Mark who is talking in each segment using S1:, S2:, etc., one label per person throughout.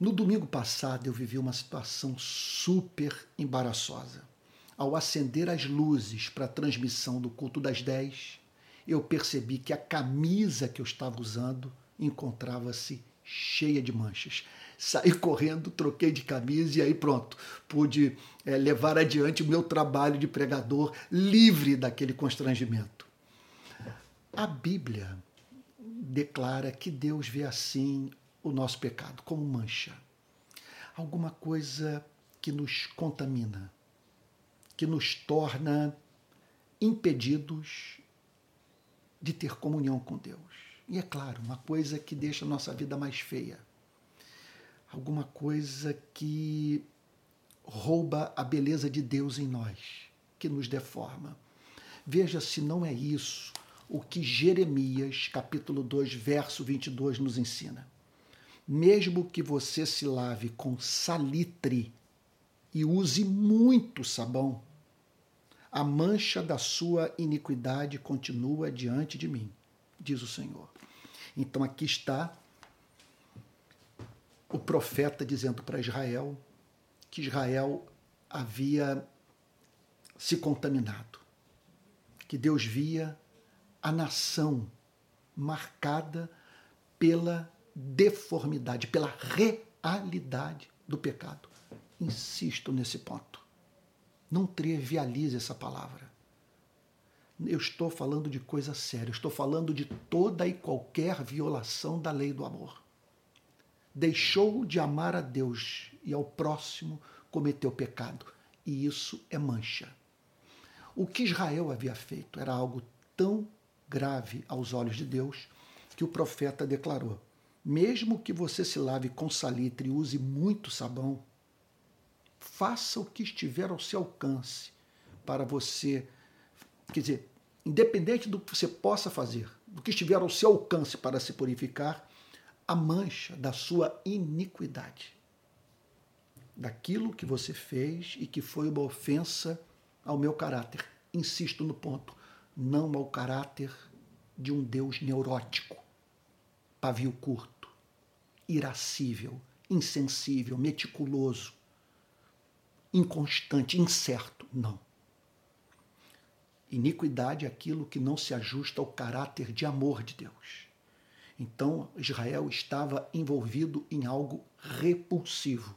S1: No domingo passado eu vivi uma situação super embaraçosa. Ao acender as luzes para a transmissão do culto das 10, eu percebi que a camisa que eu estava usando encontrava-se cheia de manchas. Saí correndo, troquei de camisa e aí pronto, pude é, levar adiante o meu trabalho de pregador livre daquele constrangimento. A Bíblia declara que Deus vê assim o nosso pecado como mancha, alguma coisa que nos contamina, que nos torna impedidos de ter comunhão com Deus. E é claro, uma coisa que deixa a nossa vida mais feia, alguma coisa que rouba a beleza de Deus em nós, que nos deforma. Veja se não é isso o que Jeremias, capítulo 2, verso 22, nos ensina. Mesmo que você se lave com salitre e use muito sabão, a mancha da sua iniquidade continua diante de mim, diz o Senhor. Então aqui está o profeta dizendo para Israel que Israel havia se contaminado, que Deus via a nação marcada pela deformidade, pela realidade do pecado. Insisto nesse ponto. Não trivialize essa palavra. Eu estou falando de coisa séria, estou falando de toda e qualquer violação da lei do amor. Deixou de amar a Deus e ao próximo, cometeu pecado. E isso é mancha. O que Israel havia feito era algo tão grave aos olhos de Deus, que o profeta declarou: Mesmo que você se lave com salitre e use muito sabão, faça o que estiver ao seu alcance para você, quer dizer, independente do que você possa fazer, do que estiver ao seu alcance para se purificar, a mancha da sua iniquidade, daquilo que você fez e que foi uma ofensa ao meu caráter. Insisto no ponto não ao caráter de um Deus neurótico, pavio curto, irascível, insensível, meticuloso, inconstante, incerto. Não. Iniquidade é aquilo que não se ajusta ao caráter de amor de Deus. Então Israel estava envolvido em algo repulsivo.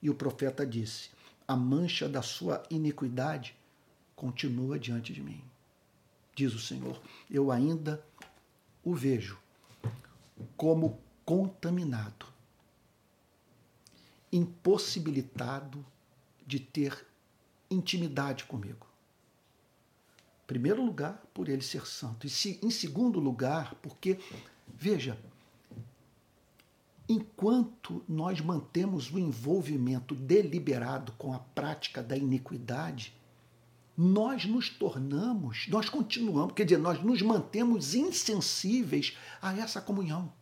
S1: E o profeta disse: A mancha da sua iniquidade continua diante de mim diz o Senhor, eu ainda o vejo como contaminado, impossibilitado de ter intimidade comigo. Em primeiro lugar, por ele ser santo. E se, em segundo lugar, porque, veja, enquanto nós mantemos o envolvimento deliberado com a prática da iniquidade, nós nos tornamos, nós continuamos, quer dizer, nós nos mantemos insensíveis a essa comunhão.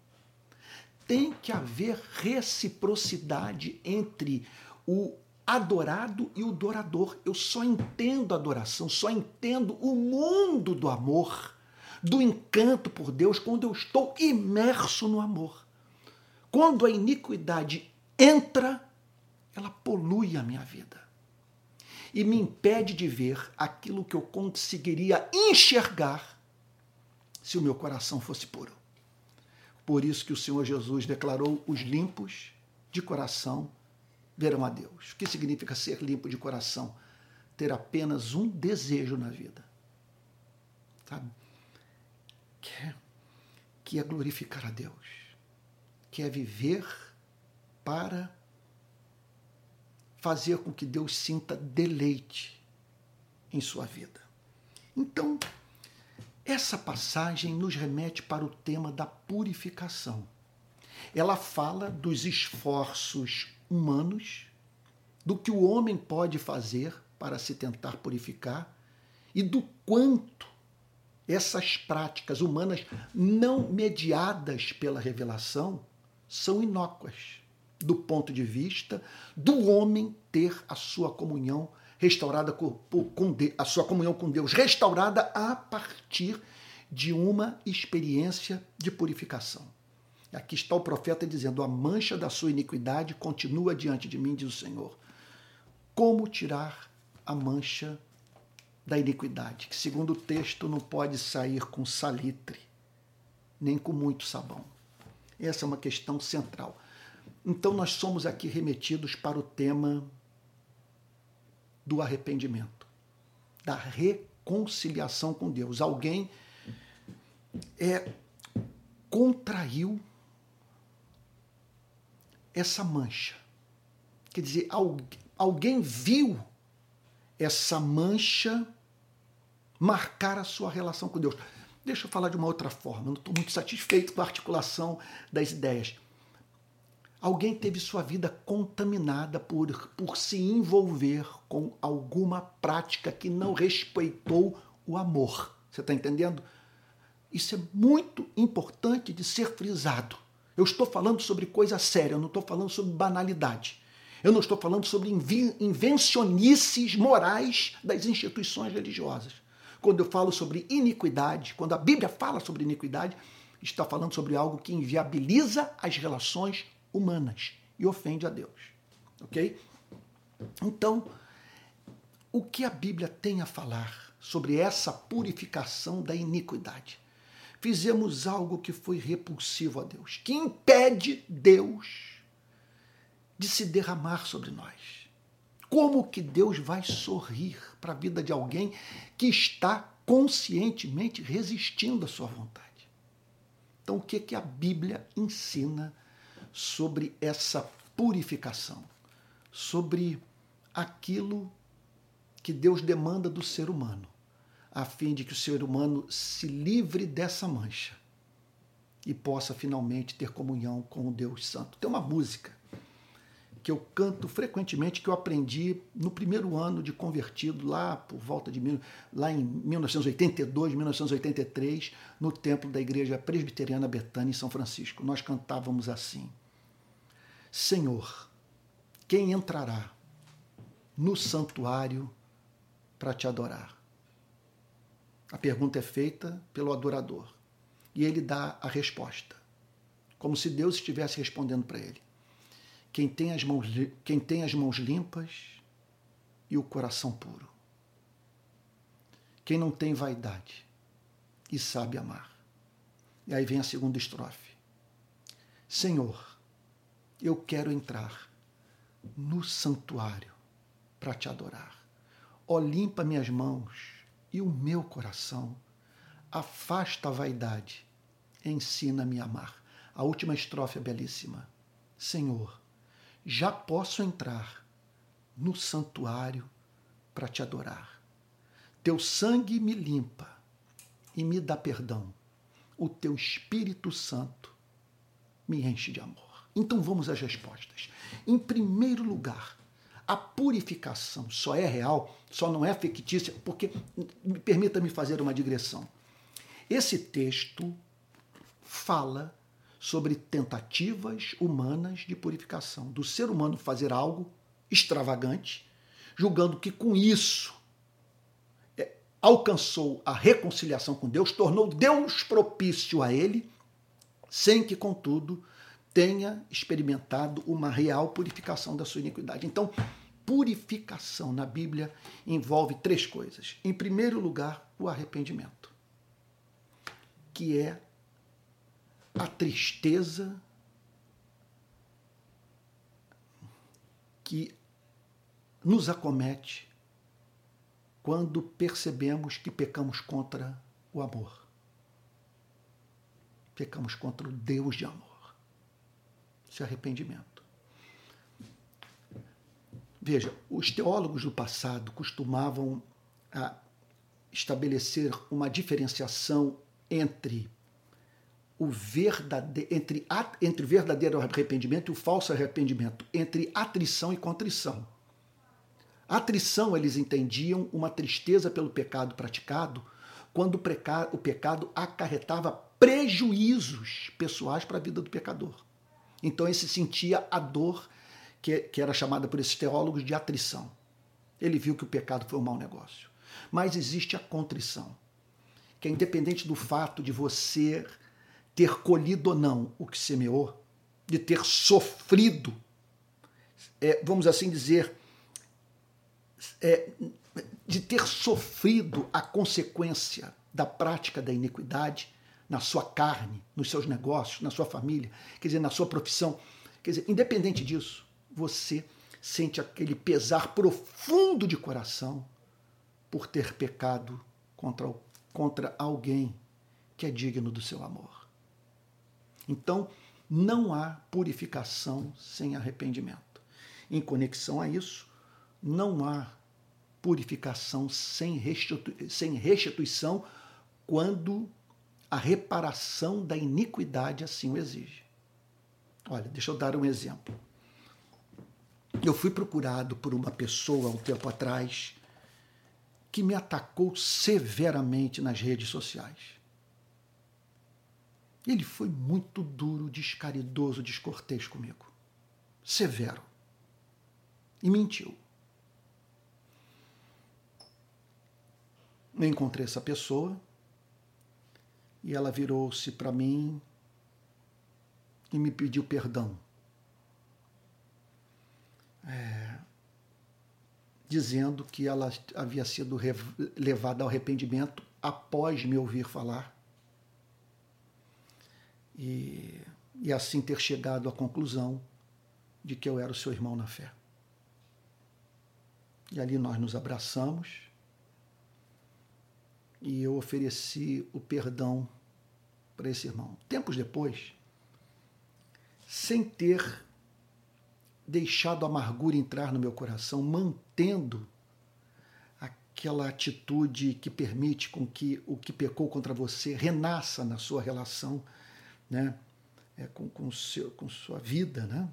S1: Tem que haver reciprocidade entre o adorado e o adorador. Eu só entendo adoração, só entendo o mundo do amor, do encanto por Deus, quando eu estou imerso no amor. Quando a iniquidade entra, ela polui a minha vida e me impede de ver aquilo que eu conseguiria enxergar se o meu coração fosse puro. Por isso que o Senhor Jesus declarou: os limpos de coração verão a Deus. O que significa ser limpo de coração? Ter apenas um desejo na vida. Sabe? Que é, que é glorificar a Deus. Que é viver para fazer com que Deus sinta deleite em sua vida. Então, essa passagem nos remete para o tema da purificação. Ela fala dos esforços humanos, do que o homem pode fazer para se tentar purificar e do quanto essas práticas humanas não mediadas pela revelação são inócuas do ponto de vista do homem ter a sua comunhão restaurada com, a sua comunhão com Deus restaurada a partir de uma experiência de purificação. Aqui está o profeta dizendo: A mancha da sua iniquidade continua diante de mim, diz o Senhor. Como tirar a mancha da iniquidade? Que, segundo o texto, não pode sair com salitre, nem com muito sabão. Essa é uma questão central. Então, nós somos aqui remetidos para o tema do arrependimento, da reconciliação com Deus. Alguém é, contraiu essa mancha. Quer dizer, alguém viu essa mancha marcar a sua relação com Deus. Deixa eu falar de uma outra forma, eu não estou muito satisfeito com a articulação das ideias. Alguém teve sua vida contaminada por, por se envolver com alguma prática que não respeitou o amor. Você está entendendo? Isso é muito importante de ser frisado. Eu estou falando sobre coisa séria, eu não estou falando sobre banalidade. Eu não estou falando sobre invencionices morais das instituições religiosas. Quando eu falo sobre iniquidade, quando a Bíblia fala sobre iniquidade, está falando sobre algo que inviabiliza as relações humanas e ofende a Deus. Ok? Então, o que a Bíblia tem a falar sobre essa purificação da iniquidade? fizemos algo que foi repulsivo a Deus, que impede Deus de se derramar sobre nós. Como que Deus vai sorrir para a vida de alguém que está conscientemente resistindo à sua vontade? Então, o que, que a Bíblia ensina sobre essa purificação? Sobre aquilo que Deus demanda do ser humano a fim de que o ser humano se livre dessa mancha e possa finalmente ter comunhão com o Deus Santo. Tem uma música que eu canto frequentemente, que eu aprendi no primeiro ano de convertido, lá por volta de lá em 1982, 1983, no templo da Igreja Presbiteriana Betânia, em São Francisco. Nós cantávamos assim: Senhor, quem entrará no santuário para te adorar? A pergunta é feita pelo adorador e ele dá a resposta, como se Deus estivesse respondendo para ele. Quem tem, as mãos, quem tem as mãos limpas e o coração puro. Quem não tem vaidade e sabe amar. E aí vem a segunda estrofe. Senhor, eu quero entrar no santuário para te adorar. Ó, limpa minhas mãos e o meu coração. Afasta a vaidade, ensina-me a amar. A última estrofe é belíssima. Senhor, já posso entrar no santuário para te adorar. Teu sangue me limpa e me dá perdão. O teu Espírito Santo me enche de amor. Então vamos às respostas. Em primeiro lugar, a purificação só é real, só não é fictícia, porque, permita-me fazer uma digressão. Esse texto fala sobre tentativas humanas de purificação, do ser humano fazer algo extravagante, julgando que com isso é, alcançou a reconciliação com Deus, tornou Deus propício a ele, sem que, contudo, tenha experimentado uma real purificação da sua iniquidade. Então, purificação na Bíblia envolve três coisas. Em primeiro lugar, o arrependimento, que é a tristeza que nos acomete quando percebemos que pecamos contra o amor. Pecamos contra o Deus de amor. É arrependimento. Veja, os teólogos do passado costumavam ah, estabelecer uma diferenciação entre o verdade, entre, entre verdadeiro arrependimento e o falso arrependimento, entre atrição e contrição. Atrição, eles entendiam uma tristeza pelo pecado praticado quando o pecado acarretava prejuízos pessoais para a vida do pecador. Então, ele se sentia a dor que, que era chamada por esses teólogos de atrição. Ele viu que o pecado foi um mau negócio. Mas existe a contrição, que é independente do fato de você ter colhido ou não o que semeou, de ter sofrido, é, vamos assim dizer, é, de ter sofrido a consequência da prática da iniquidade na sua carne, nos seus negócios, na sua família, quer dizer, na sua profissão. Quer dizer, independente disso, você sente aquele pesar profundo de coração por ter pecado contra, contra alguém que é digno do seu amor. Então, não há purificação sem arrependimento. Em conexão a isso, não há purificação sem, restitui sem restituição quando a reparação da iniquidade assim o exige. Olha, deixa eu dar um exemplo. Eu fui procurado por uma pessoa um tempo atrás que me atacou severamente nas redes sociais. Ele foi muito duro, descaridoso, descortês comigo. Severo. E mentiu. Eu encontrei essa pessoa e ela virou-se para mim e me pediu perdão. É, dizendo que ela havia sido levada ao arrependimento após me ouvir falar e, e assim ter chegado à conclusão de que eu era o seu irmão na fé. E ali nós nos abraçamos e eu ofereci o perdão para esse irmão. Tempos depois, sem ter deixado a amargura entrar no meu coração, mantendo aquela atitude que permite com que o que pecou contra você renasça na sua relação, né, é, com, com, seu, com sua vida, né?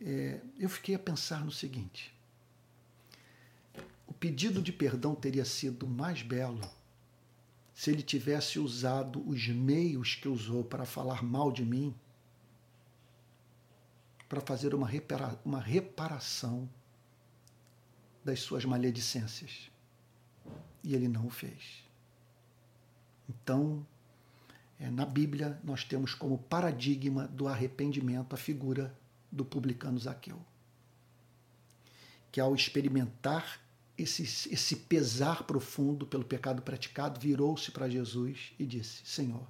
S1: É, eu fiquei a pensar no seguinte: pedido de perdão teria sido mais belo se ele tivesse usado os meios que usou para falar mal de mim, para fazer uma, repara uma reparação das suas maledicências. E ele não o fez. Então, é, na Bíblia, nós temos como paradigma do arrependimento a figura do publicano Zaqueu, que ao experimentar esse, esse pesar profundo pelo pecado praticado, virou-se para Jesus e disse: Senhor,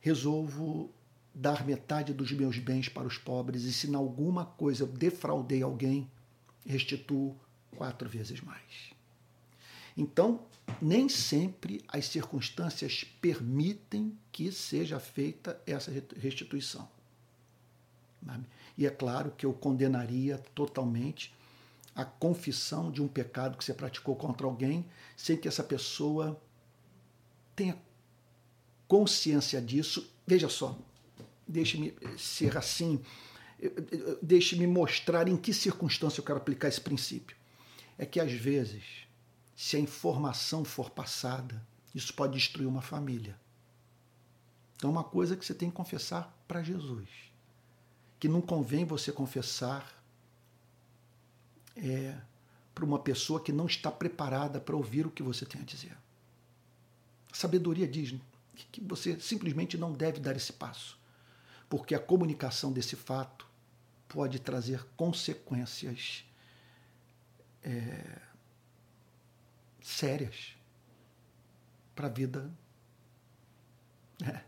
S1: resolvo dar metade dos meus bens para os pobres, e se em alguma coisa eu defraudei alguém, restituo quatro vezes mais. Então, nem sempre as circunstâncias permitem que seja feita essa restituição. E é claro que eu condenaria totalmente a confissão de um pecado que você praticou contra alguém, sem que essa pessoa tenha consciência disso. Veja só, deixe-me ser assim, deixe-me mostrar em que circunstância eu quero aplicar esse princípio. É que às vezes, se a informação for passada, isso pode destruir uma família. Então, uma coisa que você tem que confessar para Jesus, que não convém você confessar é, para uma pessoa que não está preparada para ouvir o que você tem a dizer. A sabedoria diz que você simplesmente não deve dar esse passo, porque a comunicação desse fato pode trazer consequências é, sérias para a vida, é,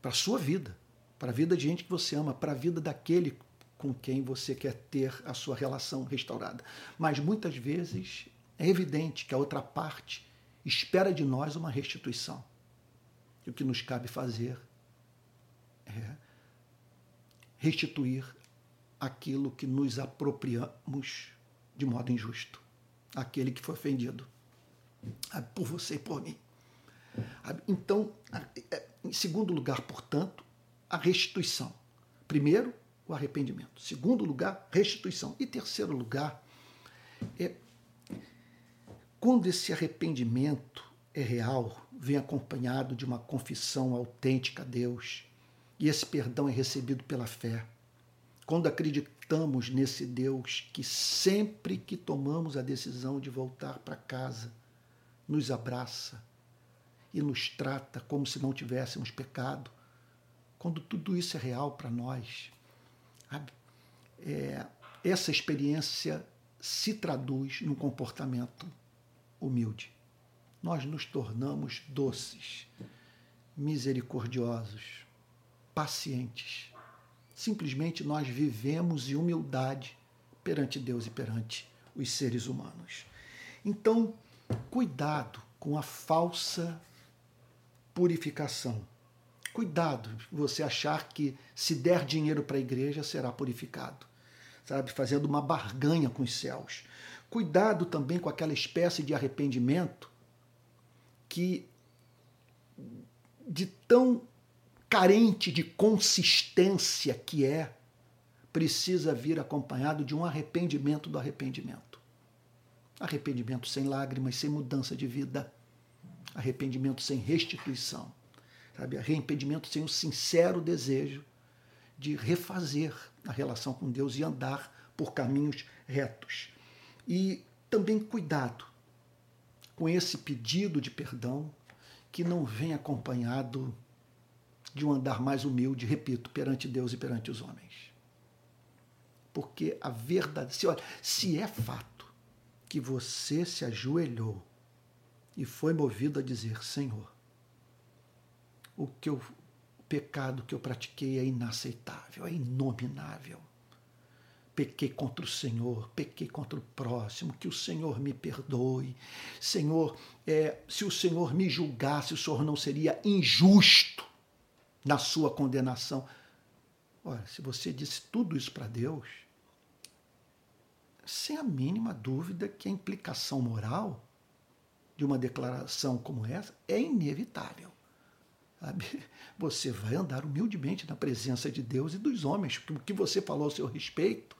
S1: para a sua vida, para a vida de gente que você ama, para a vida daquele com quem você quer ter a sua relação restaurada. Mas muitas vezes é evidente que a outra parte espera de nós uma restituição. E o que nos cabe fazer é restituir aquilo que nos apropriamos de modo injusto, aquele que foi ofendido por você e por mim. Então, é, em segundo lugar, portanto, a restituição. Primeiro, o arrependimento. Segundo lugar, restituição. E terceiro lugar, é quando esse arrependimento é real, vem acompanhado de uma confissão autêntica a Deus, e esse perdão é recebido pela fé. Quando acreditamos nesse Deus que sempre que tomamos a decisão de voltar para casa, nos abraça e nos trata como se não tivéssemos pecado, quando tudo isso é real para nós, é, essa experiência se traduz num comportamento humilde. Nós nos tornamos doces, misericordiosos, pacientes. Simplesmente nós vivemos em humildade perante Deus e perante os seres humanos. Então, cuidado com a falsa purificação. Cuidado você achar que se der dinheiro para a igreja será purificado, sabe? Fazendo uma barganha com os céus. Cuidado também com aquela espécie de arrependimento que de tão carente de consistência que é, precisa vir acompanhado de um arrependimento do arrependimento. Arrependimento sem lágrimas, sem mudança de vida. Arrependimento sem restituição. Sabe? Arrependimento sem o sincero desejo de refazer a relação com Deus e andar por caminhos retos. E também cuidado com esse pedido de perdão que não vem acompanhado de um andar mais humilde, repito, perante Deus e perante os homens. Porque a verdade, se, olha, se é fato que você se ajoelhou e foi movido a dizer, Senhor, o que eu, pecado que eu pratiquei é inaceitável, é inominável. Pequei contra o Senhor, pequei contra o próximo, que o Senhor me perdoe. Senhor, é, se o Senhor me julgasse, o Senhor não seria injusto na sua condenação. Olha, se você disse tudo isso para Deus, sem a mínima dúvida que a implicação moral de uma declaração como essa é inevitável. Você vai andar humildemente na presença de Deus e dos homens. O que você falou a seu respeito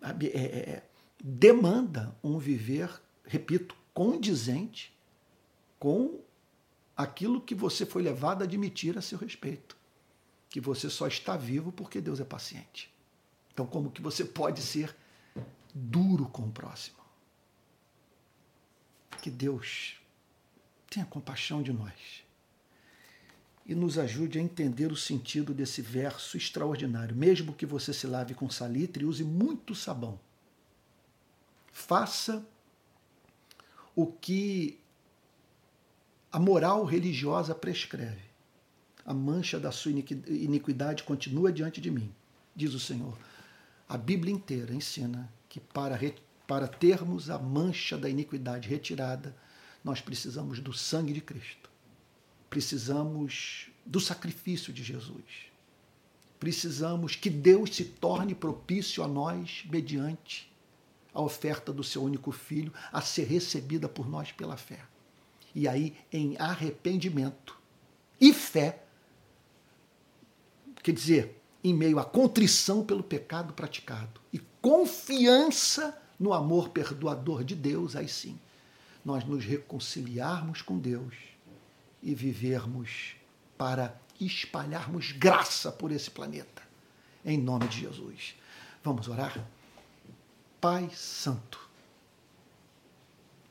S1: sabe, é, é, demanda um viver, repito, condizente com aquilo que você foi levado a admitir a seu respeito, que você só está vivo porque Deus é paciente. Então, como que você pode ser duro com o próximo? Que Deus tenha compaixão de nós e nos ajude a entender o sentido desse verso extraordinário. Mesmo que você se lave com salitre use muito sabão, faça o que a moral religiosa prescreve. A mancha da sua iniquidade continua diante de mim, diz o Senhor. A Bíblia inteira ensina que para, para termos a mancha da iniquidade retirada, nós precisamos do sangue de Cristo. Precisamos do sacrifício de Jesus. Precisamos que Deus se torne propício a nós mediante a oferta do seu único filho a ser recebida por nós pela fé e aí em arrependimento e fé, quer dizer, em meio à contrição pelo pecado praticado e confiança no amor perdoador de Deus, aí sim, nós nos reconciliarmos com Deus e vivermos para espalharmos graça por esse planeta. Em nome de Jesus. Vamos orar? Pai Santo,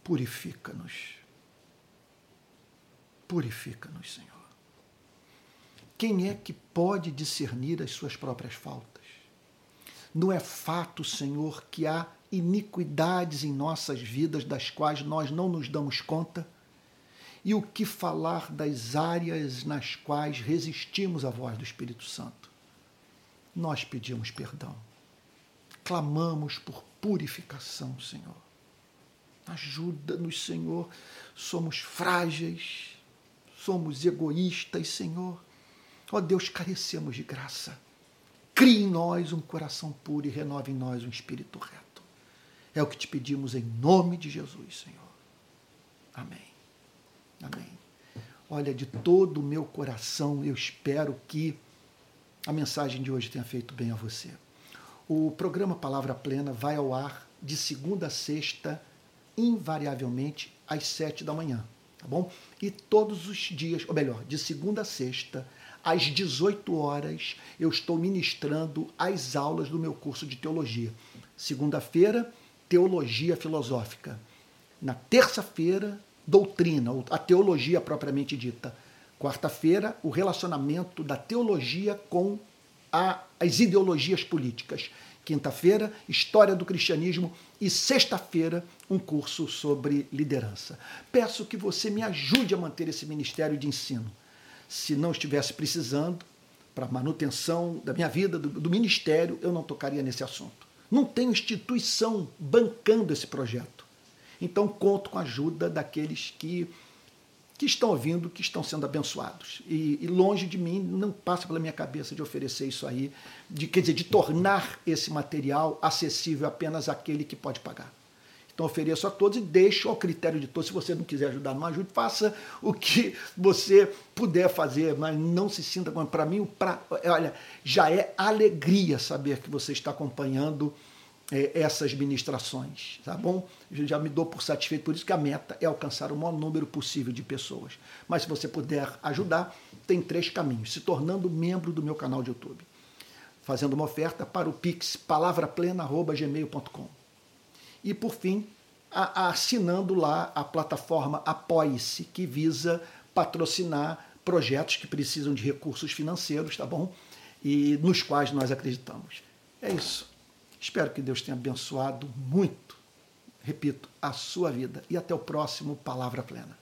S1: purifica-nos Purifica-nos, Senhor. Quem é que pode discernir as suas próprias faltas? Não é fato, Senhor, que há iniquidades em nossas vidas das quais nós não nos damos conta? E o que falar das áreas nas quais resistimos à voz do Espírito Santo? Nós pedimos perdão. Clamamos por purificação, Senhor. Ajuda-nos, Senhor. Somos frágeis, somos egoístas, Senhor. Ó Deus, carecemos de graça. Crie em nós um coração puro e renove em nós um espírito reto. É o que te pedimos em nome de Jesus, Senhor. Amém. Amém. Olha, de todo o meu coração, eu espero que a mensagem de hoje tenha feito bem a você. O programa Palavra Plena vai ao ar de segunda a sexta, invariavelmente às sete da manhã tá bom? E todos os dias, ou melhor, de segunda a sexta, às 18 horas, eu estou ministrando as aulas do meu curso de teologia. Segunda-feira, teologia filosófica. Na terça-feira, doutrina, a teologia propriamente dita. Quarta-feira, o relacionamento da teologia com a, as ideologias políticas. Quinta-feira, história do cristianismo e sexta-feira, um curso sobre liderança. Peço que você me ajude a manter esse ministério de ensino. Se não estivesse precisando, para manutenção da minha vida, do, do ministério, eu não tocaria nesse assunto. Não tenho instituição bancando esse projeto. Então, conto com a ajuda daqueles que, que estão ouvindo, que estão sendo abençoados. E, e, longe de mim, não passa pela minha cabeça de oferecer isso aí, de, quer dizer, de tornar esse material acessível apenas àquele que pode pagar. Então ofereço a todos e deixo ao critério de todos. Se você não quiser ajudar, não ajude, faça o que você puder fazer, mas não se sinta como para mim, pra, olha, já é alegria saber que você está acompanhando é, essas ministrações, tá bom? Eu já me dou por satisfeito, por isso que a meta é alcançar o maior número possível de pessoas. Mas se você puder ajudar, tem três caminhos: se tornando membro do meu canal de YouTube, fazendo uma oferta para o Pix palavraplena@gmail.com e, por fim, a, assinando lá a plataforma Apoie-se, que visa patrocinar projetos que precisam de recursos financeiros, tá bom? E nos quais nós acreditamos. É isso. Espero que Deus tenha abençoado muito, repito, a sua vida. E até o próximo Palavra Plena.